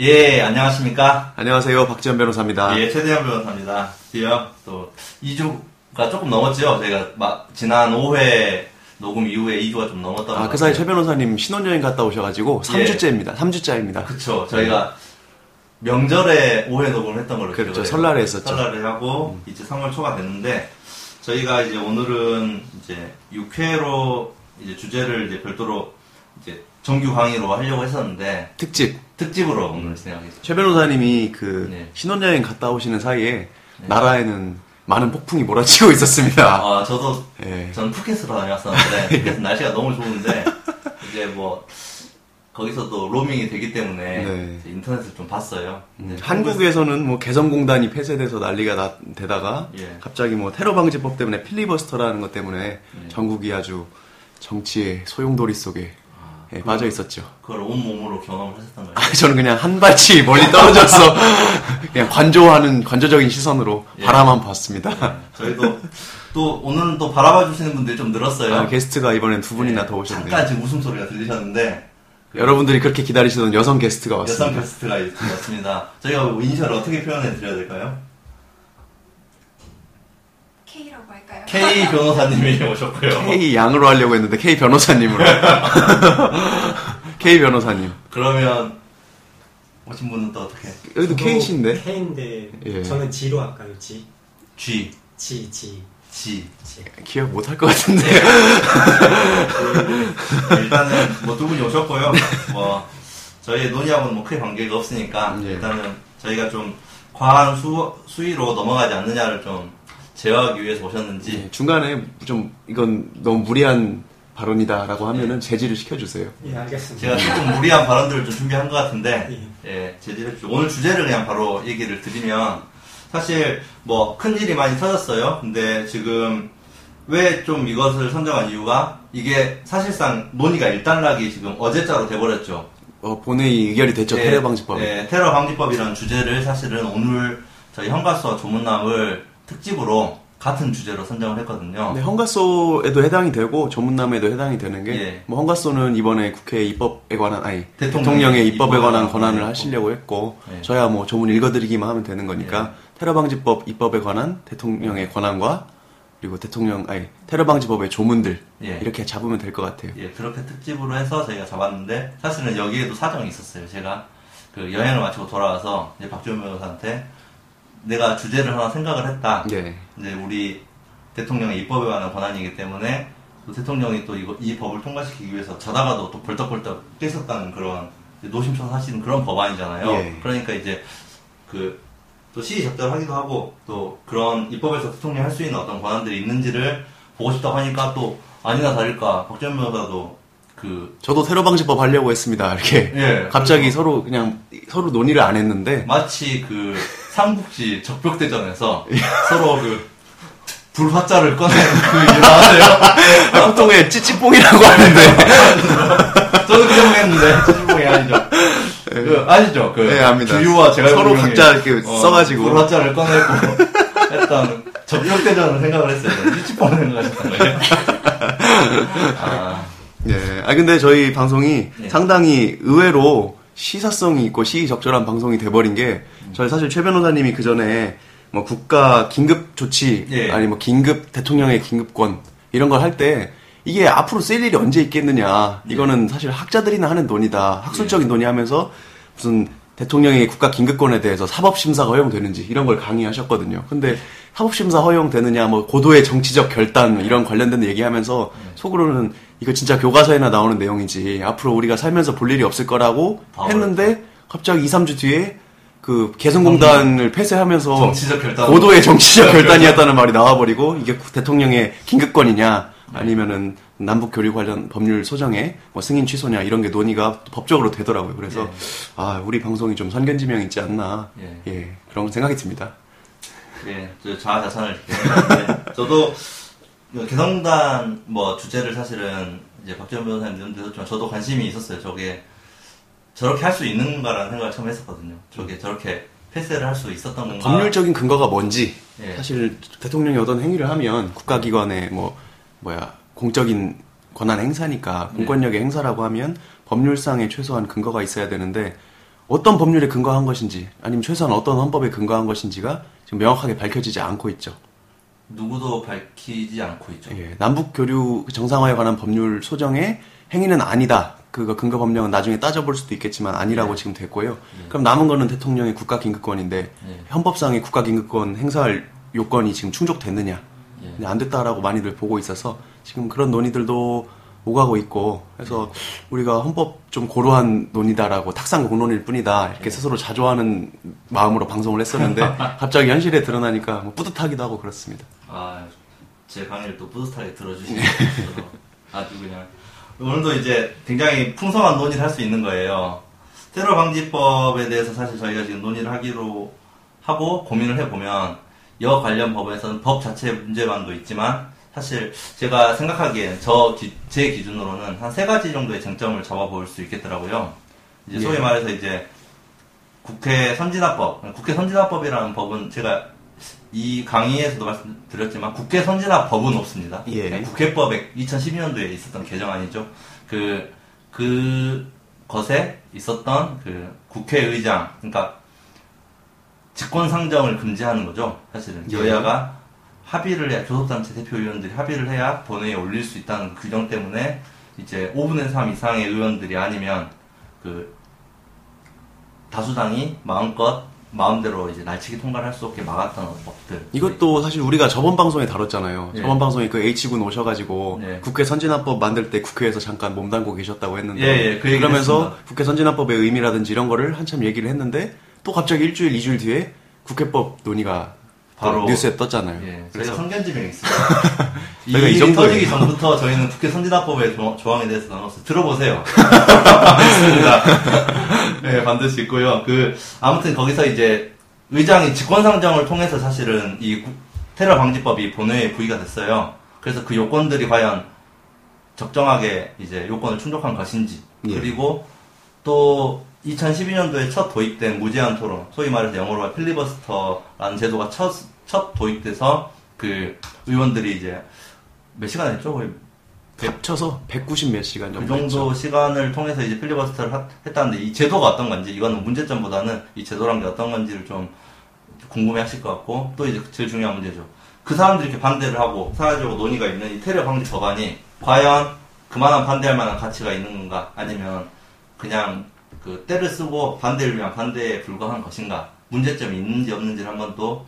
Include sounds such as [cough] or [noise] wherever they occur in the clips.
예, 안녕하십니까. 안녕하세요. 박지현 변호사입니다. 예, 최대한 변호사입니다. 드디어 또 2주가 조금 넘었죠. 저희가 막 지난 5회 녹음 이후에 2주가 좀 넘었다고. 아, 그 사이 최 변호사님 신혼여행 갔다 오셔가지고 예. 3주째입니다. 3주째입니다. 그쵸. 저희가 명절에 5회 녹음을 했던 걸로 그렇죠. 기억을 해요. 설날에 했었죠. 음. 설날에 하고 이제 3월 초가 됐는데 저희가 이제 오늘은 이제 6회로 이제 주제를 이제 별도로 이제 정규 강의로 하려고 했었는데 특집. 특집으로 오늘 진행하겠습니다. 최 변호사님이 그 네. 신혼여행 갔다 오시는 사이에 나라에는 많은 폭풍이 몰아치고 있었습니다. 아, 저도 예. 저는 푸켓으로 다녔었는데 [laughs] 푸켓은 날씨가 너무 좋은데 이제 뭐 거기서도 로밍이 되기 때문에 네. 인터넷을 좀 봤어요. 근데 한국에서는 뭐 개성공단이 폐쇄돼서 난리가 나, 되다가 예. 갑자기 뭐 테러 방지법 때문에 필리버스터라는 것 때문에 예. 전국이 아주 정치의 소용돌이 속에 아, 예, 빠져 있었죠. 그걸 온 몸으로 경험을 하셨던 거예요. 아, 저는 그냥 한 발치 멀리 떨어져서 [laughs] 그냥 관조하는 관조적인 시선으로 예. 바라만 봤습니다. 저희도 또 오늘은 또 바라봐 주시는 분들이 좀 늘었어요. 아, 게스트가 이번엔 두 분이나 예, 더 오셨네요. 잠깐 지금 웃음 소리가 들리셨는데 여러분들이 그렇게 기다리시던 여성 게스트가 여성 왔습니다. 게스트가 있습니다. 저희가 뭐 이니셜을 어떻게 표현해 드려야 될까요? 할까요? K 변호사님이 [laughs] 오셨고요. K 양으로 하려고 했는데 K 변호사님으로. [laughs] K 변호사님. 그러면 오신 분은 또 어떻게? 여기도 K신데. K인데 예. 저는 G로 할까요? G? G, G, G. G. G. 기억 못 할 것 같은데. 일단은 뭐 두 분이 오셨고요. 뭐 저희 논의하고는 뭐 크게 관계가 없으니까 예. 일단은 저희가 좀 과한 수, 수위로 넘어가지 않느냐를 좀 제어하기 위해서 오셨는지 예, 중간에 좀 이건 너무 무리한 발언이다라고 하면은 제지를 시켜주세요. 예, 알겠습니다. 제가 조금 무리한 발언들을 좀 준비한 것 같은데 예, 제지를 주 오늘 주제를 그냥 바로 얘기를 드리면 사실 뭐 큰 일이 많이 터졌어요. 근데 지금 왜 좀 이것을 선정한 이유가 이게 사실상 논의가 일단락이 지금 어제자로 돼버렸죠. 어, 본회의 의결이 됐죠. 예, 테러 방지법. 예, 테러 방지법이라는 주제를 사실은 오늘 저희 현가수와 조문남을 특집으로 같은 주제로 선정을 했거든요. 네, 헌가소에도 해당이 되고 조문남에도 해당이 되는 게, 예. 뭐 헌가소는 이번에 국회 입법에 관한 아니 대통령의 대통령의 입법에 관한 권한을 권한을 하시려고 했고, 예. 저야 뭐 조문 읽어드리기만 하면 되는 거니까 테러 방지법 입법에 관한 대통령의 권한과 그리고 대통령 아니 테러 방지법의 조문들 예. 이렇게 잡으면 될 것 같아요. 예, 그렇게 특집으로 해서 저희가 잡았는데 사실은 여기에도 사정이 있었어요. 제가 그 여행을 마치고 돌아와서 이제 박지원 변호사한테 내가 주제를 하나 생각을 했다. 예. 이제 우리 대통령의 입법에 관한 권한이기 때문에 또 대통령이 또 이거 이 법을 통과시키기 위해서 자다가도 또 벌떡벌떡 깨셨다는 그런 노심초사하시는 그런 법안이잖아요. 예. 그러니까 이제 그 또 시의적절하기도 하고 또 그런 입법에서 대통령이 할수 있는 어떤 권한들이 있는지를 보고 싶다고 하니까 또 아니나 다를까 박지원 변호사도 그 저도 테러 방지법 하려고 했습니다. 이렇게 예, 갑자기 그래서 서로 그냥 서로 논의를 안 했는데 마치 그 삼국지 적벽대전에서 [laughs] 서로 그 불화자를 꺼내는 그 일을 하세요. 보통에 찌찌뽕이라고 하는데 [laughs] 저는 그 정도 했는데 찌질봉이 아니죠. 그 아시죠? 그 네, 압니다. 주유와 제가 서로 각자 이렇게 써가지고. 불화자를 꺼내고 했던 적벽대전을 생각을 했어요. 찌질봉을 생각하셨던 거예요. 아, [laughs] 예. 아 근데 저희 방송이 예. 상당히 의외로 시사성이 있고 시의적절한 방송이 돼버린 게 저희 사실 최 변호사님이 그 전에 뭐 국가 긴급 조치 예. 아니 뭐 긴급 대통령의 긴급권 이런 걸 할 때 이게 앞으로 쓸 일이 언제 있겠느냐. 이거는 사실 학자들이나 하는 논의다. 학술적인 논의하면서 무슨 대통령의 국가 긴급권에 대해서 사법심사가 허용되는지 이런 걸 강의하셨거든요. 근데 사법심사 허용되느냐, 뭐 고도의 정치적 결단 이런 관련된 얘기하면서 속으로는 이거 진짜 교과서에나 나오는 내용이지 앞으로 우리가 살면서 볼 일이 없을 거라고 아, 했는데 갑자기 2, 3주 뒤에 그 개성공단을 폐쇄하면서 정치적 결단. 고도의 정치적 결단이었다는 말이 나와버리고 이게 대통령의 긴급권이냐 아니면은 남북 교류 관련 법률 소정의 뭐 승인 취소냐 이런 게 논의가 법적으로 되더라고요. 그래서 예. 아 우리 방송이 좀 선견지명 있지 않나 예. 예 그런 생각이 듭니다. 예, 저 자아자찬을 저도 그 개성단 뭐 주제를 사실은 이제 박지원 변호사님 드렸지만 저도 관심이 있었어요. 저게 저렇게 할 수 있는가라는 생각을 처음 했었거든요. 저게 저렇게 폐쇄를 할 수 있었던 건가? 법률적인 근거가 뭔지 예. 사실 대통령이 어떤 행위를 하면 국가기관의 뭐 뭐야 공적인 권한 행사니까 네. 공권력의 행사라고 하면 법률상의 최소한 근거가 있어야 되는데 어떤 법률에 근거한 것인지 아니면 최소한 어떤 헌법에 근거한 것인지가 지금 명확하게 밝혀지지 않고 있죠. 누구도 밝히지 않고 있죠. 예, 남북 교류 정상화에 관한 법률 소정의 행위는 아니다. 그거 근거 법령은 나중에 따져볼 수도 있겠지만 아니라고 지금 됐고요. 그럼 남은 거는 대통령의 국가 긴급권인데 예. 헌법상의 국가 긴급권 행사할 요건이 지금 충족됐느냐? 예. 안 됐다라고 많이들 보고 있어서 지금 그런 논의들도 오가고 있고 그래서 우리가 헌법 좀 고루한 논의다라고 탁상 공론일 뿐이다 이렇게 스스로 자조하는 마음으로 방송을 했었는데 [laughs] 갑자기 현실에 드러나니까 뭐 뿌듯하기도 하고 그렇습니다. 아, 제 강의를 또 뿌듯하게 들어주시면서 아주 그냥 오늘도 이제 굉장히 풍성한 논의를 할 수 있는 거예요. 테러 방지법에 대해서 사실 저희가 지금 논의를 하기로 하고 고민을 해보면 여 관련 법에서는 법 자체 문제만도 있지만 사실 제가 생각하기엔 저제 기준으로는 한 세 가지 정도의 쟁점을 잡아볼 수 있겠더라고요. 이제 소위 예. 말해서 이제 국회 선진화법, 국회 선진화법이라는 법은 제가 이 강의에서도 말씀드렸지만 국회 선진화 법은 없습니다. 예. 국회법에 2012년도에 있었던 개정안이죠. 그, 그 것에 있었던 그 국회의장, 그러니까 직권 상정을 금지하는 거죠. 사실은. 예. 여야가 합의를 해야, 교섭단체 대표 의원들이 합의를 해야 본회의에 올릴 수 있다는 그 규정 때문에 이제 5분의 3 이상의 의원들이 아니면 그 다수당이 마음껏 마음대로 이제 날치기 통과를 할 수 없게 막았던 법들. 이것도 사실 우리가 저번 방송에 다뤘잖아요. 예. 저번 방송에 그 H군 오셔가지고 예. 국회 선진화법 만들 때 국회에서 잠깐 몸담고 계셨다고 했는데 예, 예, 그 그러면서 했습니다. 국회 선진화법의 의미라든지 이런 거를 한참 얘기를 했는데 또 갑자기 일주일, 이주일 뒤에 국회법 논의가 바로 바로- 뉴스에 떴잖아요. 예, 저희가 그래서 선견지명이 있습니다. [laughs] 이 저희가 이 정도예요. 터지기 전부터 저희는 국회 선진화법의 조, 조항에 대해서 나눴어요. 들어보세요. 있습니다. [laughs] 네, 반드시 있고요. 그, 아무튼 거기서 이제 의장이 직권상정을 통해서 사실은 이 구- 테러 방지법이 본회의에 부의가 됐어요. 그래서 그 요건들이 과연 적정하게 이제 요건을 충족한 것인지, 예. 그리고 또 2012년도에 첫 도입된 무제한 토론, 소위 말해서 영어로 필리버스터라는 제도가 첫, 첫 도입돼서 그 의원들이 이제 몇 시간 했죠? 거의 합쳐서 190 몇 시간 그 정도 정도 했죠. 시간을 통해서 이제 필리버스터를 하- 했다는데 이 제도가 어떤 건지 이거는 문제점보다는 이 제도란 게 어떤 건지를 좀 궁금해 하실 것 같고 또 이제 제일 중요한 문제죠. 그 사람들이 이렇게 반대를 하고 사회적으로 논의가 있는 이 테러 방지 법안이 과연 그만한 반대할 만한 가치가 있는 건가 아니면 그냥 그 때를 쓰고 반대를 위한 반대에 불과한 것인가 문제점이 있는지 없는지를 한번 또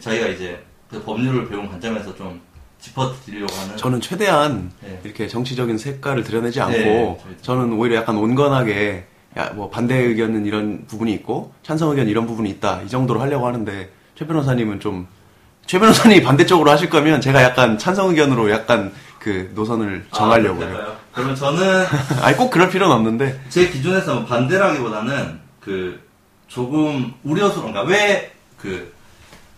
저희가 이제 그 법률을 배운 관점에서 좀 짚어드리려고 하는 저는 최대한 네. 이렇게 정치적인 색깔을 드러내지 않고 네. 저는 오히려 약간 온건하게 야, 뭐 반대 의견은 이런 부분이 있고 찬성 의견 이런 부분이 있다 이 정도로 하려고 하는데 최 변호사님은 좀 최 변호사님이 반대쪽으로 하실 거면 제가 약간 찬성 의견으로 약간 그 노선을 정하려고요. 아, 그러면 저는 [laughs] 아니 꼭 그럴 필요는 없는데 제 기준에서 뭐 반대라기보다는 그 조금 우려스러운 그러니까 왜그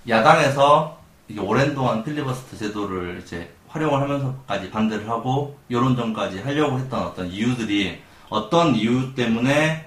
야당에서 이게 오랜 동안 필리버스터 제도를 이제 활용을 하면서까지 반대를 하고 여론전까지 하려고 했던 어떤 이유들이 어떤 이유 때문에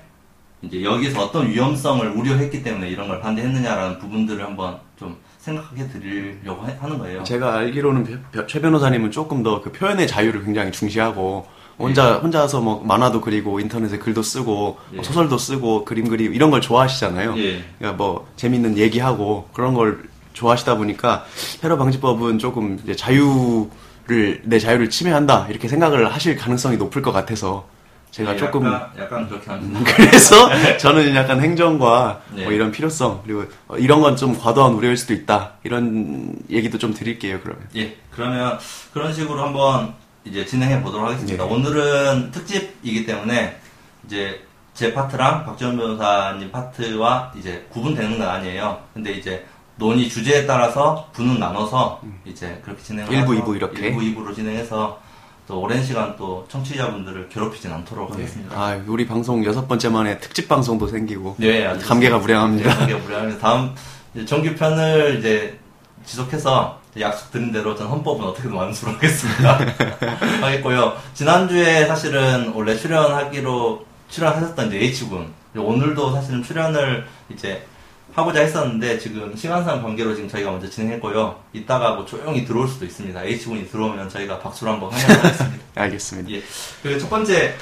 이제 여기서 어떤 위험성을 우려했기 때문에 이런 걸 반대했느냐라는 부분들을 한번 좀 생각해 드리려고 해- 하는 거예요. 제가 알기로는 최 변호사님은 조금 더 그 표현의 자유를 굉장히 중시하고 혼자 혼자서 뭐 만화도 그리고 인터넷에 글도 쓰고 뭐 예. 소설도 쓰고 그림 그리고 이런 걸 좋아하시잖아요. 예. 그러니까 뭐 재밌는 얘기하고 그런 걸 좋아하시다 보니까 테러 방지법은 조금 이제 자유를 내 자유를 침해한다 이렇게 생각을 하실 가능성이 높을 것 같아서 제가 예, 조금 약간, 약간 그렇게 합니다. [laughs] 그래서 [laughs] 저는 약간 행정과 네. 뭐 이런 필요성 그리고 어, 이런 건 좀 과도한 우려일 수도 있다 이런 얘기도 좀 드릴게요 그러면. 예, 그러면 그런 식으로 한번 이제 진행해 보도록 하겠습니다. 예. 오늘은 특집이기 때문에 이제 제 파트랑 박지원 변호사님 파트와 이제 구분되는 건 아니에요. 근데 이제 논의 주제에 따라서 분은 나눠서 이제 그렇게 진행을 음. 일부, 해서 이부 이렇게. 일부, 이부로 진행해서 또 오랜 시간 또 청취자분들을 괴롭히진 않도록 하겠습니다. 아 우리 방송 여섯 번째 만에 특집 방송도 생기고 네, 아주 감개가. 무량합니다. 네, 감개가 무량합니다. 다음 이제 정규 편을 이제 지속해서 약속드린 대로 전 헌법은 어떻게든 완수를 하겠습니다. [laughs] 하겠고요. 지난주에 사실은 원래 출연하기로 출연하셨던 이제 H군 오늘도 사실은 출연을 이제 하고자 했었는데 지금 시간상 관계로 지금 저희가 먼저 진행했고요. 이따가 뭐 조용히 들어올 수도 있습니다. H군이 들어오면 저희가 박수를 한번 하겠습니다. [laughs] 알겠습니다. 예. 그 첫 번째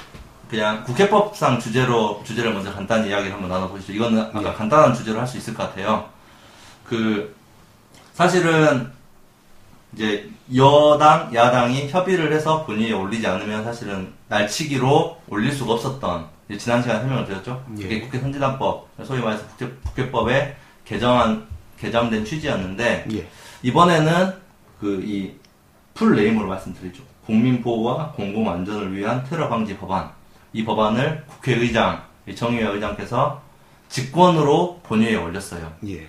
그냥 국회법상 주제로 주제를 먼저 간단히 이야기를 한번 나눠보시죠. 이거는 아까 예. 간단한 주제로 할 수 있을 것 같아요. 그 사실은 이제 여당 야당이 협의를 해서 본회의에 올리지 않으면 사실은 날치기로 올릴 수가 없었던 지난 시간에 설명을 드렸죠. 예. 그게 국회 선진화법 소위 말해서 국회, 국회 법에 개정한 개정된 취지였는데 예. 이번에는 그 이 풀 네임으로 말씀드리죠. 국민 보호와 공공 안전을 위한 테러 방지 법안. 이 법안을 국회의장 이 정의회 의장께서 직권으로 본회의에 올렸어요. 예.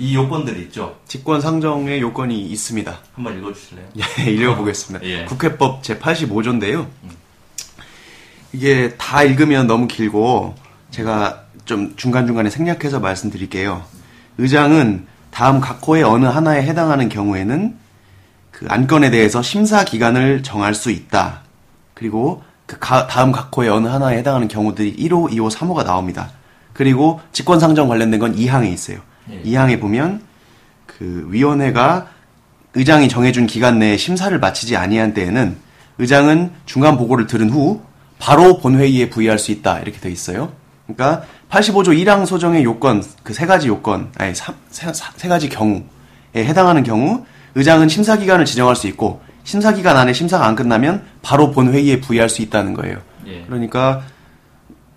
이 요건들이 있죠. 직권 상정의 요건이 있습니다. 한번 읽어주실래요? [laughs] 예, 읽어보겠습니다. 예. 국회법 제85조인데요. 이게 다 읽으면 너무 길고 제가 좀 중간중간에 생략해서 말씀드릴게요. 의장은 다음 각 호의 어느 하나에 해당하는 경우에는 그 안건에 대해서 심사 기간을 정할 수 있다. 그리고 그 가- 다음 각 호의 어느 하나에 해당하는 경우들이 1호, 2호, 3호가 나옵니다. 그리고 직권 상정 관련된 건 2항에 있어요. 예. 2항에 보면 그 위원회가 의장이 정해준 기간 내에 심사를 마치지 아니한 때에는 의장은 중간 보고를 들은 후 바로 본회의에 부의할 수 있다 이렇게 돼 있어요. 그러니까 85조 1항 소정의 요건 그 세 가지 요건 아니 삼- 세, 사- 세 가지 경우에 해당하는 경우 의장은 심사 기간을 지정할 수 있고 심사 기간 안에 심사가 안 끝나면 바로 본회의에 부의할 수 있다는 거예요. 예. 그러니까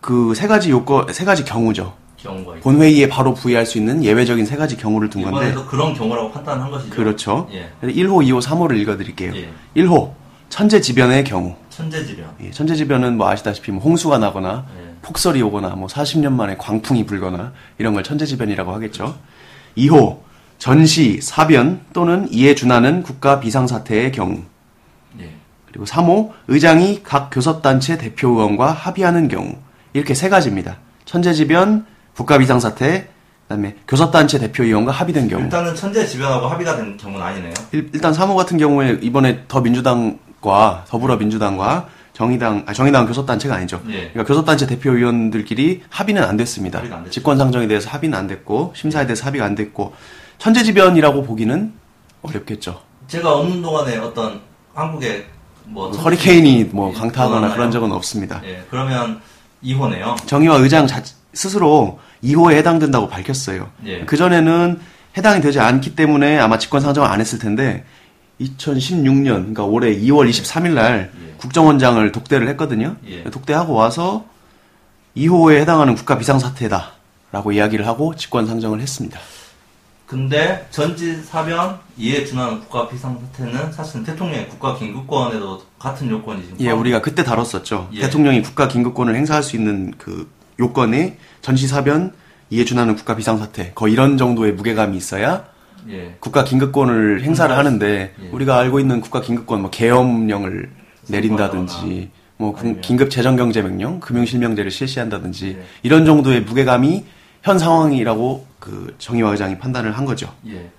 그 세 가지 요건 세 가지 경우죠. 경우가 있고. 본회의에 바로 부의할 수 있는 예외적인 세 가지 경우를 둔 건데 이번에도 그런 경우라고 판단한 것이죠. 그렇죠. 예. 1호, 2호, 3호를 읽어드릴게요. 예. 1호 천재지변의 경우. 천재지변. 예, 천재지변은 뭐 아시다시피 뭐 홍수가 나거나 예. 폭설이 오거나 뭐 40년 만에 광풍이 불거나 이런 걸 천재지변이라고 하겠죠. 2호 전시, 사변 또는 이에 준하는 국가 비상사태의 경우. 예. 그리고 3호 의장이 각 교섭단체 대표 의원과 합의하는 경우. 이렇게 세 가지입니다. 천재지변, 국가 비상사태, 그다음에 교섭단체 대표 의원과 합의된 경우. 일단은 천재지변하고 합의가 된 경우는 아니네요. 일, 단 3호 같은 경우에 이번에 더민주당과 더불어민주당과 정의당, 아, 정의당 교섭단체가 아니죠. 예. 그러니까 교섭단체 대표위원들끼리 합의는 안 됐습니다. 안 됐죠. 직권상정에 대해서 합의는 안 됐고, 심사에 대해서 합의가 안 됐고, 천재지변이라고 보기는 어렵겠죠. 제가 없는 동안에 어떤 한국의 뭐 천재- 허리케인이 뭐 예, 강타하거나? 그런 적은 없습니다. 예. 그러면 2호네요. 정의와 의장 자- 스스로 2호에 해당된다고 밝혔어요. 예. 그 전에는 해당이 되지 않기 때문에 아마 직권 상정을 안 했을 텐데 2016년 그러니까 올해 2월 23일 날 예. 국정원장을 독대를 했거든요. 예. 독대하고 와서 2호에 해당하는 국가 비상사태다라고 이야기를 하고 직권 상정을 했습니다. 근데 전지 사변 이에 준하는 국가 비상사태는 사실은 대통령의 국가 긴급권에도 같은 요건이 지금 예, 우리가 그때 다뤘었죠. 예. 대통령이 국가 긴급권을 행사할 수 있는 그 요건에 전시사변 이에 준하는 국가 비상사태 거의 이런 정도의 무게감이 있어야 예. 국가 긴급권을 행사를 하는데 예. 우리가 알고 있는 국가 긴급권 뭐 계엄령을 내린다든지 뭐 군- 아니면- 긴급 재정 경제 명령, 금융 실명제를 실시한다든지 예. 이런 정도의 무게감이 현 상황이라고 그 정의화 의장이 판단을 한 거죠. 예.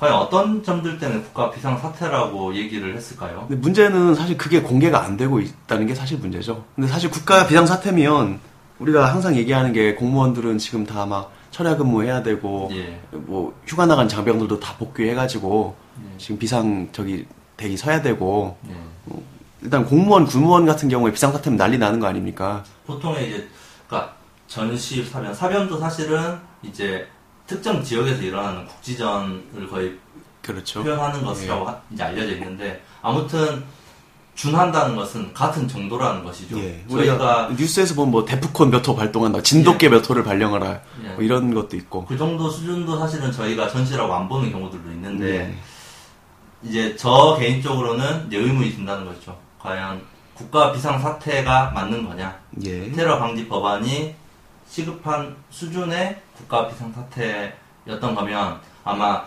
과연 어떤 점들 때문에 국가 비상 사태라고 얘기를 했을까요? 근데 문제는 사실 그게 공개가 안 되고 있다는 게 사실 문제죠. 근데 사실 국가 비상 사태면 우리가 항상 얘기하는 게 공무원들은 지금 다 막 철야 근무해야 되고 예. 뭐 휴가 나간 장병들도 다 복귀해가지고 지금 비상 저기 대기 서야 되고 예. 일단 공무원 군무원 같은 경우에 비상 사태면 난리 나는 거 아닙니까? 보통의 이제 그러니까 전시 사변 사변도 사실은 이제 특정 지역에서 일어나는 국지전을 거의 그렇죠. 표현하는 것이라고 하- 이제 알려져 있는데 아무튼 준한다는 것은 같은 정도라는 것이죠. 예. 저희가 뉴스에서 보면 뭐 데프콘 몇 호 발동한다, 진돗개 몇 호를 발령하라, 예. 뭐 이런 것도 있고. 그 정도 수준도 사실은 저희가 전시라고 안 보는 경우들도 있는데 예. 이제 저 개인적으로는 이제 의문이 든다는 거죠. 과연 국가 비상 사태가 맞는 거냐? 예. 테러 방지 법안이 시급한 수준의 국가 비상 사태였던 거면 아마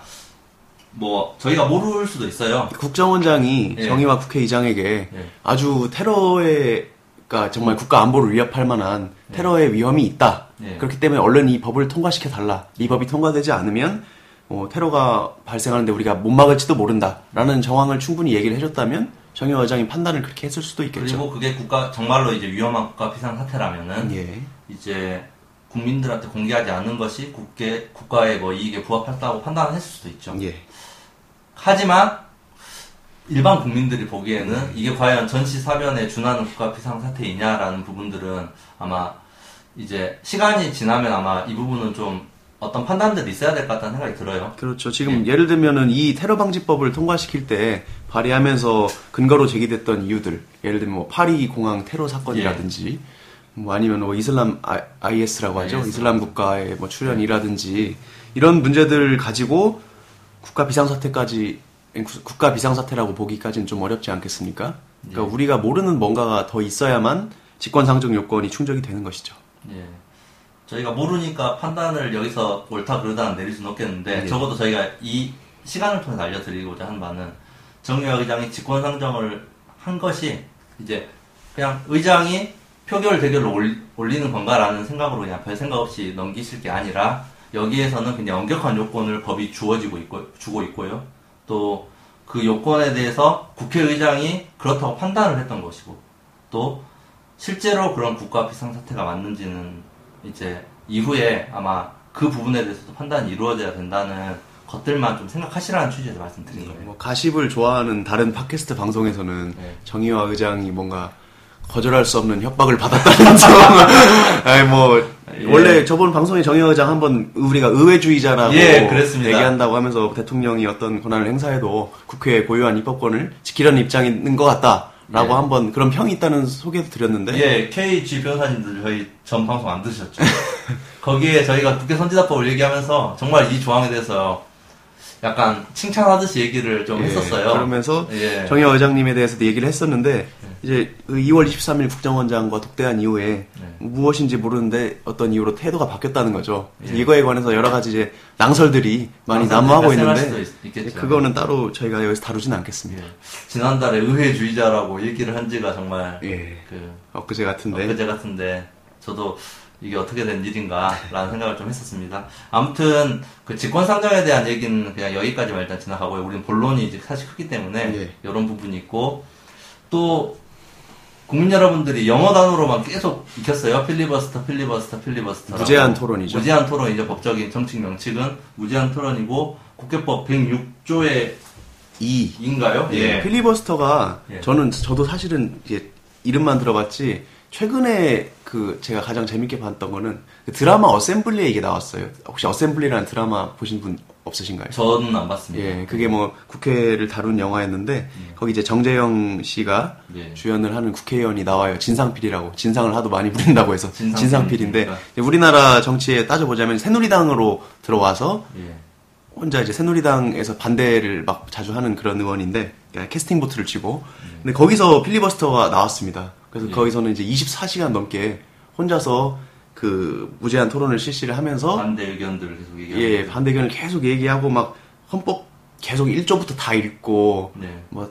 뭐 저희가 모를 수도 있어요. 국정원장이 예. 정의와 국회의장에게 예. 아주 테러에 가 정말 국가 안보를 위협할 만한 테러의 위험이 있다. 예. 그렇기 때문에 얼른 이 법을 통과시켜 달라. 이 법이 통과되지 않으면 어, 테러가 발생하는데 우리가 못 막을지도 모른다라는 정황을 충분히 얘기를 해줬다면 정의 의장이 판단을 그렇게 했을 수도 있겠죠. 그리고 그게 국가 정말로 이제 위험한 국가 비상 사태라면은 예. 이제 국민들한테 공개하지 않는 것이 국계, 국가의 뭐 이익에 부합했다고 판단했을 수도 있죠. 예. 하지만 일반 국민들이 보기에는 이게 과연 전시 사변에 준하는 국가 비상 사태이냐라는 부분들은 아마 이제 시간이 지나면 아마 이 부분은 좀 어떤 판단들이 있어야 될 것 같다는 생각이 들어요. 그렇죠. 지금 예. 를 들면은 이 테러 방지법을 통과시킬 때 발의하면서 근거로 제기됐던 이유들, 예를 들면 뭐 파리 공항 테러 사건이라든지, 예. 뭐 아니면 뭐 이슬람 IS라고 하죠. IS. 이슬람 국가의 뭐 출연이라든지 이런 문제들 가지고 국가 비상사태까지 국가 비상사태라고 보기까지는 좀 어렵지 않겠습니까? 그러니까 예. 우리가 모르는 뭔가가 더 있어야만 직권상정 요건이 충족이 되는 것이죠. 예. 저희가 모르니까 판단을 여기서 옳다 그러다는 내릴 수는 없겠는데 예. 적어도 저희가 이 시간을 통해 알려드리고자 하는 바는 정유혁 의장이 직권상정을 한 것이 이제 그냥 의장이 표결 대결로 올리는 건가라는 생각으로 그냥 별 생각 없이 넘기실 게 아니라 여기에서는 그냥 엄격한 요건을 법이 주어지고 있고 주고 있고요. 또 그 요건에 대해서 국회의장이 그렇다고 판단을 했던 것이고 또 실제로 그런 국가 비상 사태가 맞는지는 이제 이후에 아마 그 부분에 대해서도 판단이 이루어져야 된다는 것들만 좀 생각하시라는 취지에서 말씀드린 거예요. 뭐 가십을 좋아하는 다른 팟캐스트 방송에서는 네. 정의화 의장이 뭔가 거절할 수 없는 협박을 받았다는 [laughs] 점. 아니 뭐 예. 원래 저번 방송에 정의화 의장 한번 우리가 의회주의자라고 예, 얘기한다고 하면서 대통령이 어떤 권한을 행사해도 국회에 고유한 입법권을 지키려는 입장이 있는 것 같다. 라고 예. 한번 그런 평이 있다는 소개도 드렸는데 예 KG 변호사님들 저희 전 방송 안 드셨죠 [laughs] 거기에 저희가 국회 선진화법을 얘기하면서 정말 이 조항에 대해서 약간 칭찬하듯이 얘기를 좀 예, 했었어요. 그러면서 예. 정의화 의장님에 대해서도 얘기를 했었는데 예. 이제 2월 그 23일 국정원장과 독대한 이후에 네. 무엇인지 모르는데 어떤 이유로 태도가 바뀌었다는 거죠. 예. 이거에 관해서 여러 가지 이제 낭설들이 많이 난무하고 있는데 있, 그거는 따로 저희가 여기서 다루지는 않겠습니다. 예. 지난달에 의회주의자라고 얘기를 한 지가 정말 그 엊그제 같은데 엊그제 같은데 저도 이게 어떻게 된 일인가라는 생각을 좀 했었습니다. 아무튼 그 직권 상정에 대한 얘기는 그냥 여기까지만 일단 지나가고요. 우리는 본론이 이제 사실 크기 때문에 예. 이런 부분이 있고 또 국민 여러분들이 영어 단어로만 계속 익혔어요. 필리버스터, 필리버스터, 필리버스터. 무제한 토론이죠. 무제한 토론이죠. 법적인 정식 명칭은 무제한 토론이고 국회법 106조의 2인가요? 예. 필리버스터가 예. 저는 저도 사실은 이름만 들어봤지 최근에 그 제가 가장 재밌게 봤던 거는 그 드라마 어셈블리에 이게 나왔어요. 혹시 어셈블리라는 드라마 보신 분 없으신가요? 저는 안 봤습니다. 예, 그게 뭐 국회를 다룬 영화였는데 예. 거기 이제 정재영 씨가 예. 주연을 하는 국회의원이 나와요. 진상필이라고 진상을 하도 많이 부린다고 해서 [laughs] 진상필인데 우리나라 정치에 따져보자면 새누리당으로 들어와서 예. 혼자 이제 새누리당에서 반대를 막 자주 하는 그런 의원인데 캐스팅 보트를 치고 예. 근데 거기서 필리버스터가 나왔습니다. 그래서 예. 거기서는 이제 24시간 넘게 혼자서 그 무제한 토론을 실시를 하면서 반대 의견들을 계속 얘기하고 예 반대 의견을 계속 얘기하고 막 헌법 계속 1조부터 다 읽고 네. 뭐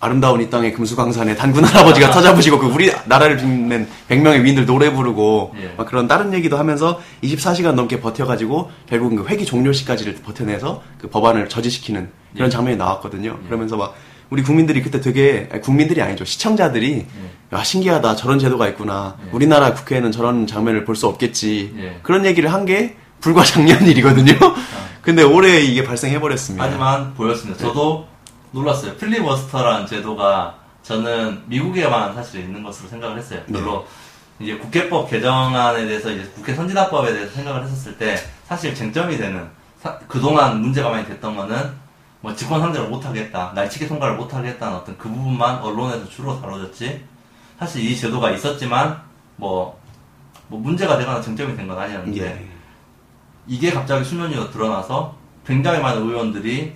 아름다운 이 땅의 금수강산에 단군 할아버지가 터잡으시고 그 우리 나라를 빛낸 100명의 위인들 노래 부르고 예. 막 그런 다른 얘기도 하면서 24시간 넘게 버텨가지고 결국은 그 회기 종료 시까지를 버텨내서 그 법안을 저지시키는 그런 예. 장면이 나왔거든요. 예. 그러면서 막 우리 국민들이 그때 되게 국민들이 아니죠 시청자들이 예. 야 신기하다 저런 제도가 있구나 예. 우리나라 국회에는 저런 장면을 볼 수 없겠지 예. 그런 얘기를 한 게 불과 작년 일이거든요. 아. 근데 올해 이게 발생해 버렸습니다. 하지만 보였습니다. 저도 놀랐어요. 필리버스터라는 제도가 저는 미국에만 사실 있는 것으로 생각을 했어요. 네. 별로 네. 이제 국회법 개정안에 대해서 이제 국회 선진화법에 대해서 생각을 했었을 때 사실 쟁점이 되는 사, 그동안 문제가 많이 됐던 거는 뭐 직권 상대를 못하겠다, 날치기 통과를 못하겠다는 어떤 그 부분만 언론에서 주로 다뤄졌지. 사실 이 제도가 있었지만 뭐, 뭐 문제가 되거나 쟁점이 된 건 아니었는데 예. 이게 갑자기 수면 위로 드러나서 굉장히 많은 의원들이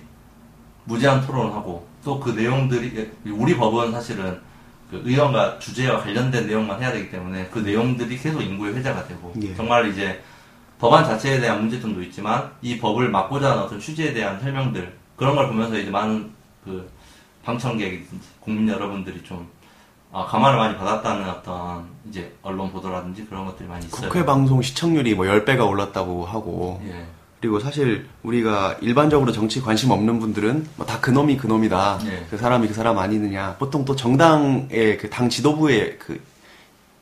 무제한 토론을 하고 또 그 내용들이 우리 법은 사실은 그 의원과 주제와 관련된 내용만 해야 되기 때문에 그 내용들이 계속 인구의 회자가 되고 예. 정말 이제 법안 자체에 대한 문제점도 있지만 이 법을 막고자 하는 어떤 취지에 대한 설명들 그런 걸 보면서 이제 많은 그 방청객이든지 국민 여러분들이 좀 아, 감화를 많이 받았다는 어떤 이제 언론 보도라든지 그런 것들이 많이 있어요. 국회 방송 시청률이 뭐 10배가 올랐다고 하고 예. 그리고 사실 우리가 일반적으로 정치 관심 없는 분들은 뭐 다 그놈이 그놈이다. 예. 그 사람이 그 사람 아니느냐. 보통 또 정당의 그 당 지도부의 그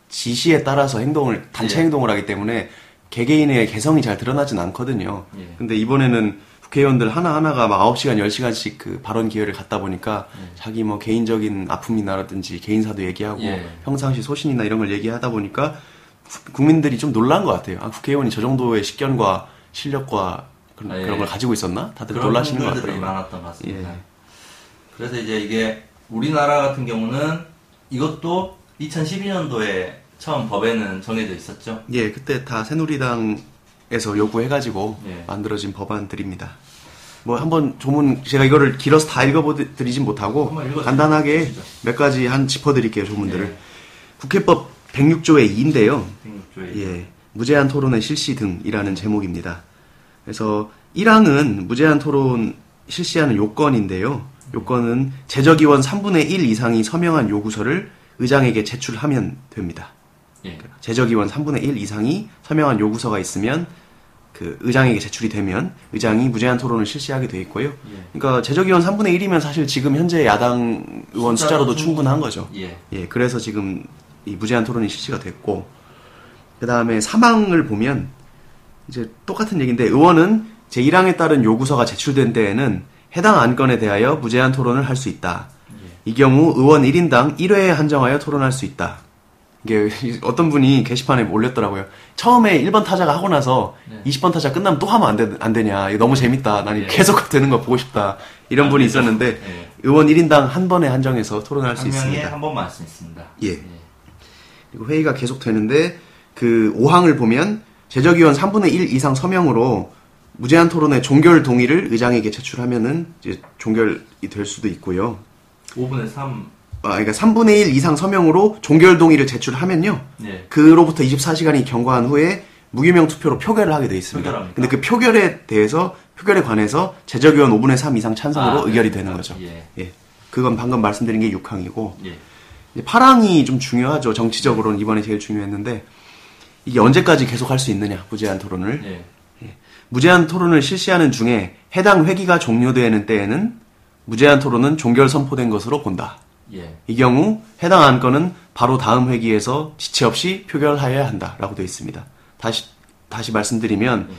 지시에 따라서 행동을 단체 예. 행동을 하기 때문에 개개인의 개성이 잘 드러나진 않거든요. 예. 근데 이번에는 국회의원들 하나하나가 막 9시간, 10시간씩 그 발언 기회를 갖다 보니까 네. 자기 뭐 개인적인 아픔이나라든지 개인사도 얘기하고 예. 평상시 소신이나 이런 걸 얘기하다 보니까 구- 국민들이 좀 놀란 것 같아요. 아, 국회의원이 저 정도의 식견과 실력과 그런, 아, 예. 그런 걸 가지고 있었나? 다들 놀라시는 것 같더라고요. 많았던 것 같습니다. 예. 그래서 이제 이게 우리나라 같은 경우는 이것도 2012년도에 처음 법에는 정해져 있었죠. 예, 그때 다 새누리당 에서 요구해가지고 예. 만들어진 법안들입니다. 뭐 한번 조문 제가 이거를 길어서 다 읽어드리진 못하고. 간단하게. 몇 가지 한 짚어드릴게요 조문들을. 예. 국회법 106조의 2인데요. 106조에 예, 무제한 토론의 실시 등이라는 제목입니다. 그래서 1항은 무제한 토론 실시하는 요건인데요. 요건은 제적 의원 3분의 1 이상이 서명한 요구서를 의장에게 제출하면 됩니다. 예. 제적의원 3분의 1 이상이 서명한 요구서가 있으면 그 의장에게 제출이 되면 의장이 무제한 토론을 실시하게 돼 있고요. 예. 그러니까 제적의원 3분의 1이면 사실 지금 현재 야당 의원 숫자로도 충분한 거죠. 예. 예, 그래서 지금 이 무제한 토론이 실시가 됐고, 그 다음에 사망을 보면, 이제 똑같은 얘기인데, 의원은 제 1항에 따른 요구서가 제출된 데에는 해당 안건에 대하여 무제한 토론을 할 수 있다. 이 경우 의원 1인당 1회에 한정하여 토론할 수 있다. 이게 [laughs] 어떤 분이 게시판에 올렸더라고요. 처음에 1번 타자가 하고 나서 네. 20번 타자 끝나면 또 하면 안, 되, 안 되냐. 너무 재밌다. 난 예. 계속 되는 거 보고 싶다. 이런 안 분이. 있었는데, 예. 의원 1인당 한 번에 한정해서 토론할 수 있습니다. 한 번만 할 수 있습니다. 예. 그리고 회의가 계속 되는데 그 5항을 보면 제적위원 3분의 1 이상 서명으로 무제한 토론의 종결 동의를 의장에게 제출하면은 이제 종결이 될 수도 있고요. 5분의 3. 아, 그러니까 3분의 1 이상 서명으로 종결 동의를 제출하면요. 예. 그로부터 24시간이 경과한 후에 무기명 투표로 표결을 하게 돼 있습니다. 표결합니까? 근데 그 표결에 대해서 표결에 관해서 제적위원 5분의 3 이상 찬성으로 아, 의결이 네. 되는 거죠. 예. 예. 그건 방금 말씀드린 게 6항이고 예. 이제 파랑이 좀 중요하죠. 정치적으로는 이번에 제일 중요했는데 이게 언제까지 계속 할 수 있느냐 무제한 토론을 예. 무제한 토론을 실시하는 중에 해당 회기가 종료되는 때에는 무제한 토론은 종결 선포된 것으로 본다. 예. 이 경우 해당 안건은 바로 다음 회기에서 지체 없이 표결하여야 한다라고 되어 있습니다. 다시 다시 말씀드리면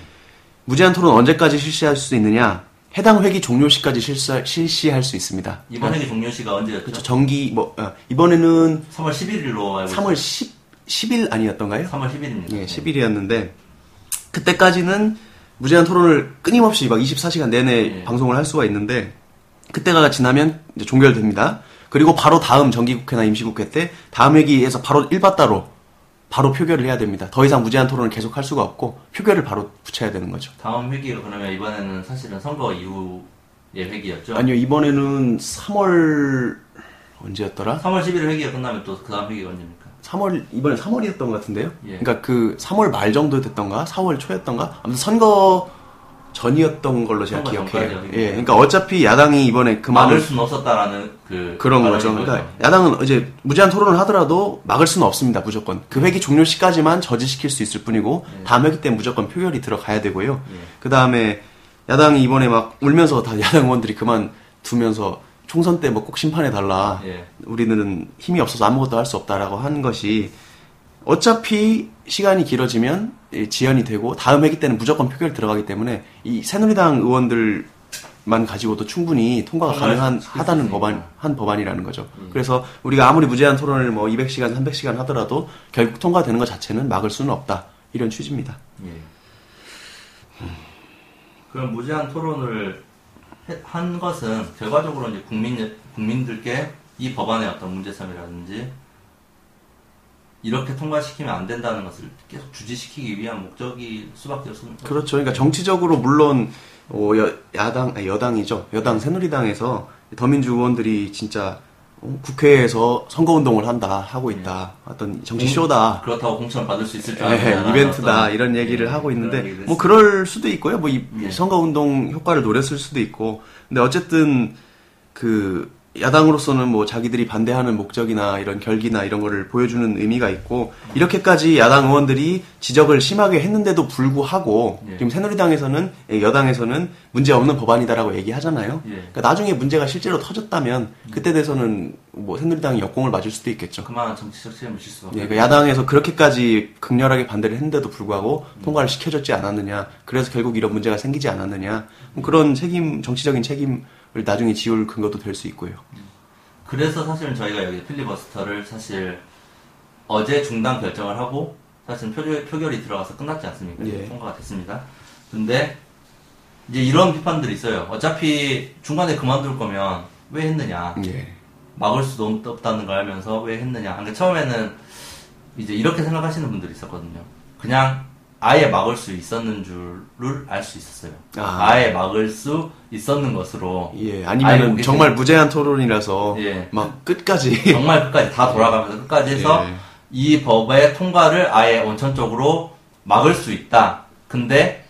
무제한 토론 언제까지 실시할 수 있느냐? 해당 회기 종료 시까지 실시, 실시할 수 있습니다. 이번 회기 종료 시가 언제였죠? 그렇죠. 정기 뭐 어, 이번에는 3월 11일로 알고 3월 10 10일 아니었던가요? 3월 10일입니다. 예, 10일이었는데 그때까지는 무제한 토론을 끊임없이 막 24시간 내내 예. 방송을 할 수가 있는데 그때가 지나면 이제 종결됩니다. 그리고 바로 다음 정기국회나 임시국회 때 다음 회기에서 바로 1바따로 바로 표결을 해야 됩니다. 더 이상 무제한 토론을 계속 할 수가 없고 표결을 바로 붙여야 되는 거죠. 다음 회기가 그러면 이번에는 사실은 선거 이후의 회기였죠? 아니요, 이번에는 3월 언제였더라? 3월 11일 회기가 끝나면 또 그 다음 회기가 언제입니까? 3월 이번에 3월이었던 것 같은데요. 예. 그러니까 그 3월 말 정도 됐던가 4월 초였던가 아무튼 선거 전이었던 걸로 제가 기억해요. 예, 그러니까 어차피 야당이 이번에 막을 그만을 수는 없었다라는 그 그런 거죠. 그러니까 야당은 이제 무제한 토론을 하더라도 막을 수는 없습니다. 무조건 그 회기 종료 시까지만 저지시킬 수 있을 뿐이고 다음 회기 때 무조건 표결이 들어가야 되고요. 예. 그 다음에 야당이 이번에 막 울면서 다 [laughs] 야당 의원들이 그만 두면서 총선 때 뭐 꼭 심판해 달라. 예. 우리는 힘이 없어서 아무것도 할 수 없다라고 한 것이 어차피 시간이 길어지면 이 지연이 되고 다음 회기 때는 무조건 표결 들어가기 때문에 이 새누리당 의원들만 가지고도 충분히 통과가 가능한 수 하다는. 법안 한 법안이라는 거죠. 그래서 우리가 아무리 무제한 토론을 뭐 200시간, 300시간 하더라도 결국 통과되는 것 자체는 막을 수는 없다. 이런 취지입니다. 예. 그럼 무제한 토론을 해- 한 것은 결과적으로 이제 국민 국민들께 이 법안의 어떤 문제점이라든지 이렇게 통과시키면 안 된다는 것을 계속 주지시키기 위한 목적일 수밖에 없습니다. 그렇죠. 그러니까 정치적으로 물론 어, 여, 야당, 아니, 여당이죠. 여당 새누리당에서 더민주 의원들이 진짜 어, 국회에서 선거운동을 한다 하고 있다. 어떤 정치 쇼다. 그렇다고 공천을 받을 수 있을 줄 예, 알았다라는 이벤트다 어떤, 이런 얘기를 예, 하고 있는데 뭐. 그럴 수도 있고요. 뭐이 예. 선거운동 효과를 노렸을 수도 있고 근데 어쨌든 그 야당으로서는 뭐 자기들이 반대하는 목적이나 이런 결기나 이런 거를 보여주는 의미가 있고 이렇게까지 야당 의원들이 지적을 심하게 했는데도 불구하고 예. 지금 새누리당에서는 예, 여당에서는 문제 없는 법안이다라고 얘기하잖아요. 예. 그러니까 나중에 문제가 실제로 터졌다면 그때 돼서는 뭐 새누리당이 역공을 맞을 수도 있겠죠. 그만한 정치적 책임을 질 수밖에. 예, 그러니까 야당에서 그렇게까지 극렬하게 반대를 했는데도 불구하고 통과를 시켜줬지 않았느냐. 그래서 결국 이런 문제가 생기지 않았느냐. 뭐 그런 책임, 정치적인 책임을 나중에 지울 근거도 될 수 있고요. 그래서 사실은 저희가 여기 필리버스터를 사실 어제 중단 결정을 하고 사실 표결, 표결이 들어가서 끝났지 않습니까? 예. 통과가 됐습니다. 근데 이제 이런 비판들이 있어요. 어차피 중간에 그만둘 거면 왜 했느냐? 예. 막을 수도 없다는 걸 알면서 왜 했느냐. 근데 처음에는 이제 이렇게 생각하시는 분들이 있었거든요. 그냥 아예 막을 수 있었는 줄을 알 수 있었어요. 아. 아. 예 막을 수 있었는 것으로 예, 아니면 정말 무제한 토론이라서 예. 막 끝까지 [laughs] 정말 끝까지 다 돌아가면서 끝까지 해서 예. 이 법의 통과를 아예 원천적으로 막을 수 있다. 근데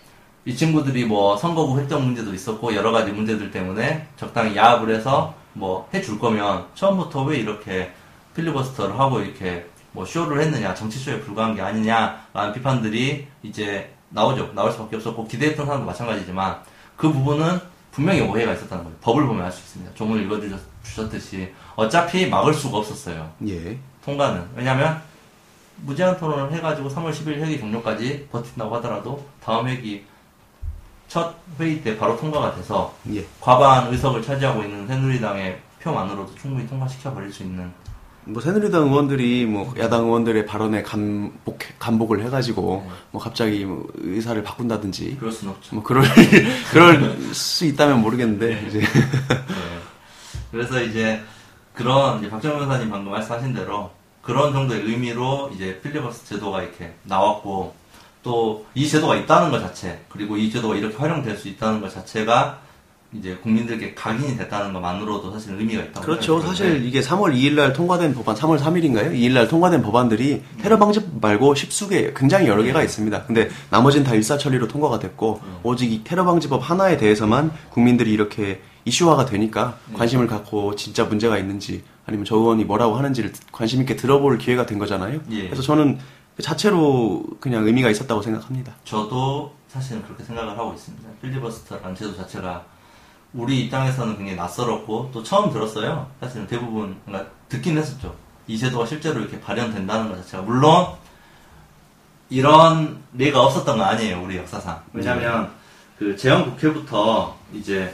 이 친구들이 뭐 선거구 획정 문제도 있었고 여러 가지 문제들 때문에 적당히 야합을 해서 뭐 해줄 거면 처음부터 왜 이렇게 필리버스터를 하고 이렇게 뭐 쇼를 했느냐 정치쇼에 불과한 게 아니냐라는 비판들이 이제 나오죠. 나올 수밖에 없었고 기대했던 사람도 마찬가지지만 그 부분은 분명히 오해가 있었다는 거예요 법을 보면 알 수 있습니다. 조문을 읽어주셨듯이 어차피 막을 수가 없었어요. 예. 통과는. 왜냐하면 무제한 토론을 해가지고 3월 10일 회기 종료까지 버틴다고 하더라도 다음 회기 첫 회의 때 바로 통과가 돼서 예. 과반 의석을 차지하고 있는 새누리당의 표만으로도 충분히 통과시켜 버릴 수 있는 뭐 새누리당 의원들이 뭐 야당 의원들의 발언에 감복 감복을 해가지고 뭐 갑자기 뭐 의사를 바꾼다든지 그럴 수는 없죠. 뭐 그럴 [laughs] 그럴 수 있다면 모르겠는데 이제 네. 그래서 이제 그런 이제 박정현 변호사님 방금 말씀하신 대로 그런 정도의 의미로 이제 필리버스 제도가 이렇게 나왔고 또 이 제도가 있다는 것 자체 그리고 이 제도가 이렇게 활용될 수 있다는 것 자체가 이제 국민들께 각인이 됐다는 것만으로도 사실 의미가 있다고 그렇죠. 사실 이게 3월 2일 날 통과된 법안, 3월 3일인가요? 2일 날 통과된 법안들이 테러 방지법 말고 십수개, 굉장히 여러 개가 있습니다. 근데 나머지는 다 일사천리로 통과가 됐고 오직 이 테러 방지법 하나에 대해서만 국민들이 이렇게 이슈화가 되니까 관심을 갖고 진짜 문제가 있는지 아니면 저 의원이 뭐라고 하는지를 관심 있게 들어볼 기회가 된 거잖아요. 예. 그래서 저는 그 자체로 그냥 의미가 있었다고 생각합니다. 저도 사실은 그렇게 생각을 하고 있습니다. 필리버스터라는 제도 자체가 우리 입장에서는 굉장히 낯설었고 또 처음 들었어요. 사실은 대부분 그러니까 듣긴 했었죠. 이 제도가 실제로 이렇게 발현된다는 것 자체가 물론 이런 예가 없었던 건 아니에요. 우리 역사상. 왜냐하면 그 재헌 국회부터 이제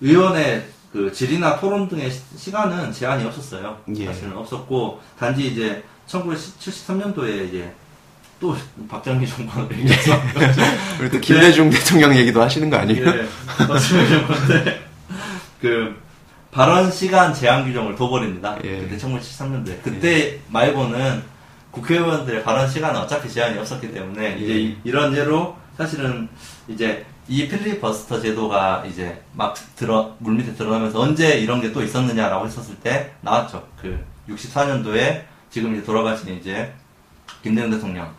의원의 그 질의나 토론 등의 시- 시간은 제한이 없었어요. 예. 사실은 없었고 단지 이제 1973년도에 이제 또 박정희 정권을 얘기해서 [laughs] 그리고 또 김대중 대통령 얘기도 하시는 거 아니에요? 예, 맞습니다. 건데 그 발언 시간 제한 규정을 둬버립니다. 예. 그때 1973년도에 그때 말고는 국회의원들의 발언 시간은 어차피 제한이 없었기 때문에 이제 예. 이- 이런 예로 사실은 이제 이 필리버스터 제도가 이제 막 들어 물 밑에 들어가면서 언제 이런 게 또 있었느냐라고 했었을 때 나왔죠. 그 64년도에 지금 이제 돌아가신 이제 김대중 대통령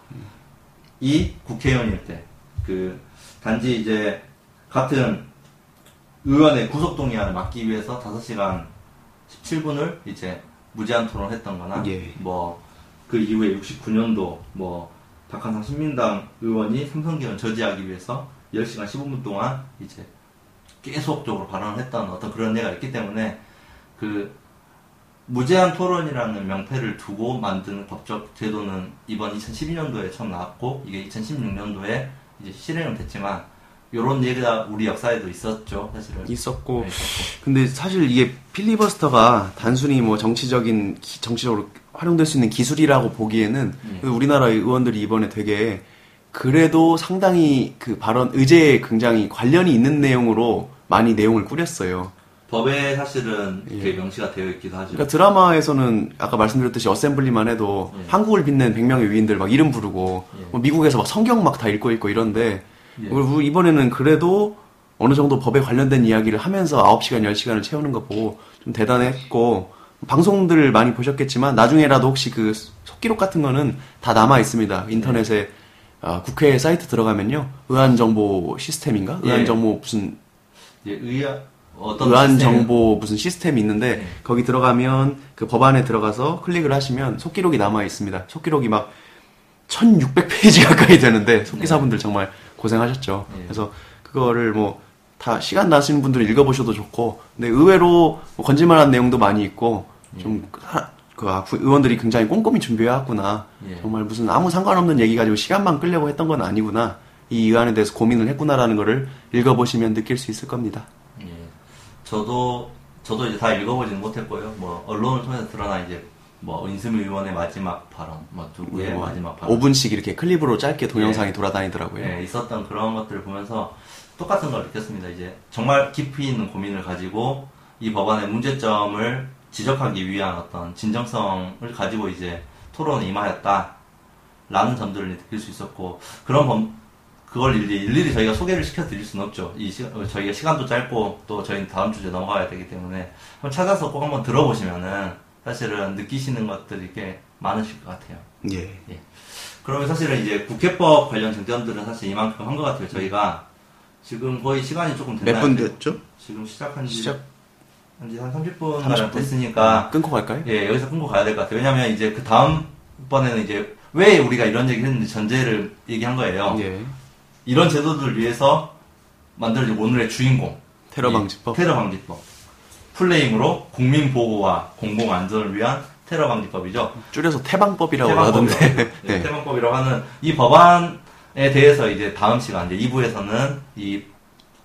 이 국회의원일 때 그 단지 이제 같은 의원의 구속 동의안을 막기 위해서 5시간 17분을 이제 무제한 토론했던 거나 예. 뭐그 이후에 69년도 뭐 박한상 신민당 의원이 삼성기원 저지하기 위해서 10시간 15분 동안 이제 계속적으로 발언을 했던 어떤 그런 예가 있기 때문에 그 무제한 토론이라는 명패를 두고 만든 법적 제도는 이번 2012년도에 처음 나왔고 이게 2016년도에 이제 실행은 됐지만 이런 예가 우리 역사에도 있었죠 사실은 있었고 네, 있었고. 근데 사실 이게 필리버스터가 단순히 뭐 정치적인 기- 정치적으로 활용될 수 있는 기술이라고 보기에는 예. 우리나라 의원들이 이번에 되게 그래도 상당히 그 발언 의제에 굉장히 관련이 있는 내용으로 많이 내용을 꾸렸어요. 법에 사실은 예. 그게 명시가 되어 있기도 하죠 그러니까 드라마에서는 아까 말씀드렸듯이 어셈블리만 해도 예. 한국을 빛낸 100명의 위인들 막 이름 부르고 예. 뭐 미국에서 막 성경 막 다 읽고 있고 이런데 예. 우리 이번에는 그래도 어느 정도 법에 관련된 이야기를 하면서 9시간, 10시간을 채우는 거 보고 좀 대단했고 방송들을 많이 보셨겠지만 나중에라도 혹시 그 속기록 같은 거는 다 남아 있습니다. 인터넷에 아, 국회 사이트 들어가면요. 의안 정보 시스템인가? 의안 예. 정보 무슨 예, 어떤 의안? 정보 무슨 시스템이 있는데 네. 거기 들어가면 그 법안에 들어가서 클릭을 하시면 속기록이 남아 있습니다. 속기록이 막 1600페이지 [laughs] 가까이 되는데 속기사분들 정말 고생하셨죠. 네. 그래서 그거를 뭐 다 시간 나시는 분들은 읽어보셔도 좋고 근데 의외로 뭐 건질만한 내용도 많이 있고 좀 하- 그 아, 구- 의원들이 굉장히 꼼꼼히 준비해왔구나. 예. 정말 무슨 아무 상관없는 얘기 가지고 시간만 끌려고 했던 건 아니구나. 이 의안에 대해서 고민을 했구나라는 거를 읽어보시면 느낄 수 있을 겁니다. 예. 저도 저도 이제 다 읽어보지는 못했고요. 뭐 언론을 통해서 드러나 이제 뭐 인수미 의원의 마지막 발언, 뭐 누구의 뭐 마지막 발언, 5분씩 이렇게 클립으로 짧게 동영상이 예. 돌아다니더라고요. 예, 있었던 그런 것들을 보면서 똑같은 걸 느꼈습니다. 이제 정말 깊이 있는 고민을 가지고 이 법안의 문제점을 지적하기 위한 어떤 진정성을 가지고 이제 토론에 임하였다라는 점들을 느낄 수 있었고 그런 범, 그걸 일일이, 일일이 저희가 소개를 시켜드릴 수는 없죠. 이 시, 어, 저희가 시간도 짧고 또 저희는 다음 주제 넘어가야 되기 때문에 한번 찾아서 꼭 한번 들어보시면은 사실은 느끼시는 것들이 꽤 많으실 것 같아요. 예. 그러면 사실은 이제 국회법 관련 쟁점들은 사실 이만큼 한 것 같아요. 저희가 지금 거의 시간이 조금 됐나요? 몇 분 됐죠? 지금 시작한 지, 시작 한지 한 30분 30분? 가량 됐으니까 끊고 갈까요? 예, 여기서 끊고 가야 될 것 같아요. 왜냐면 이제 그 다음 번에는 이제 왜 우리가 이런 얘기를 했는지 전제를 얘기한 거예요. 예. 이런 제도들을 위해서 만들어진 오늘의 주인공. 테러 이 방지법. 테러 방지법. 풀네임으로 국민 보호와 공공 안전을 위한 테러 방지법이죠. 줄여서 태방법이라고 하던데. 네, 네. 태방법이라고 하는 이 법안에 대해서 이제 다음 시간 이제 2부에서는 이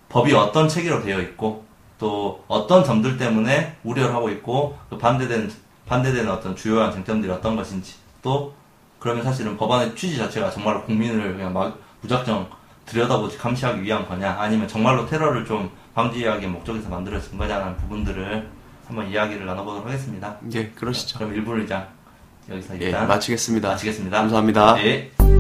법이 어떤 체계로 되어 있고 또 어떤 점들 때문에 우려를 하고 있고 그 반대되는 반대되는 어떤 주요한 쟁점들이 어떤 것인지 또 그러면 사실은 법안의 취지 자체가 정말로 국민을 그냥 막 무작정 들여다보지 감시하기 위한 거냐 아니면 정말로 테러를 좀 방지하기 목적에서 만들어진 거냐라는 부분들을 한번 이야기를 나눠보도록 하겠습니다. 예, 그러시죠. 그럼 1부를 이제 여기서 예, 일단 마치겠습니다. 마치겠습니다. 감사합니다. 예.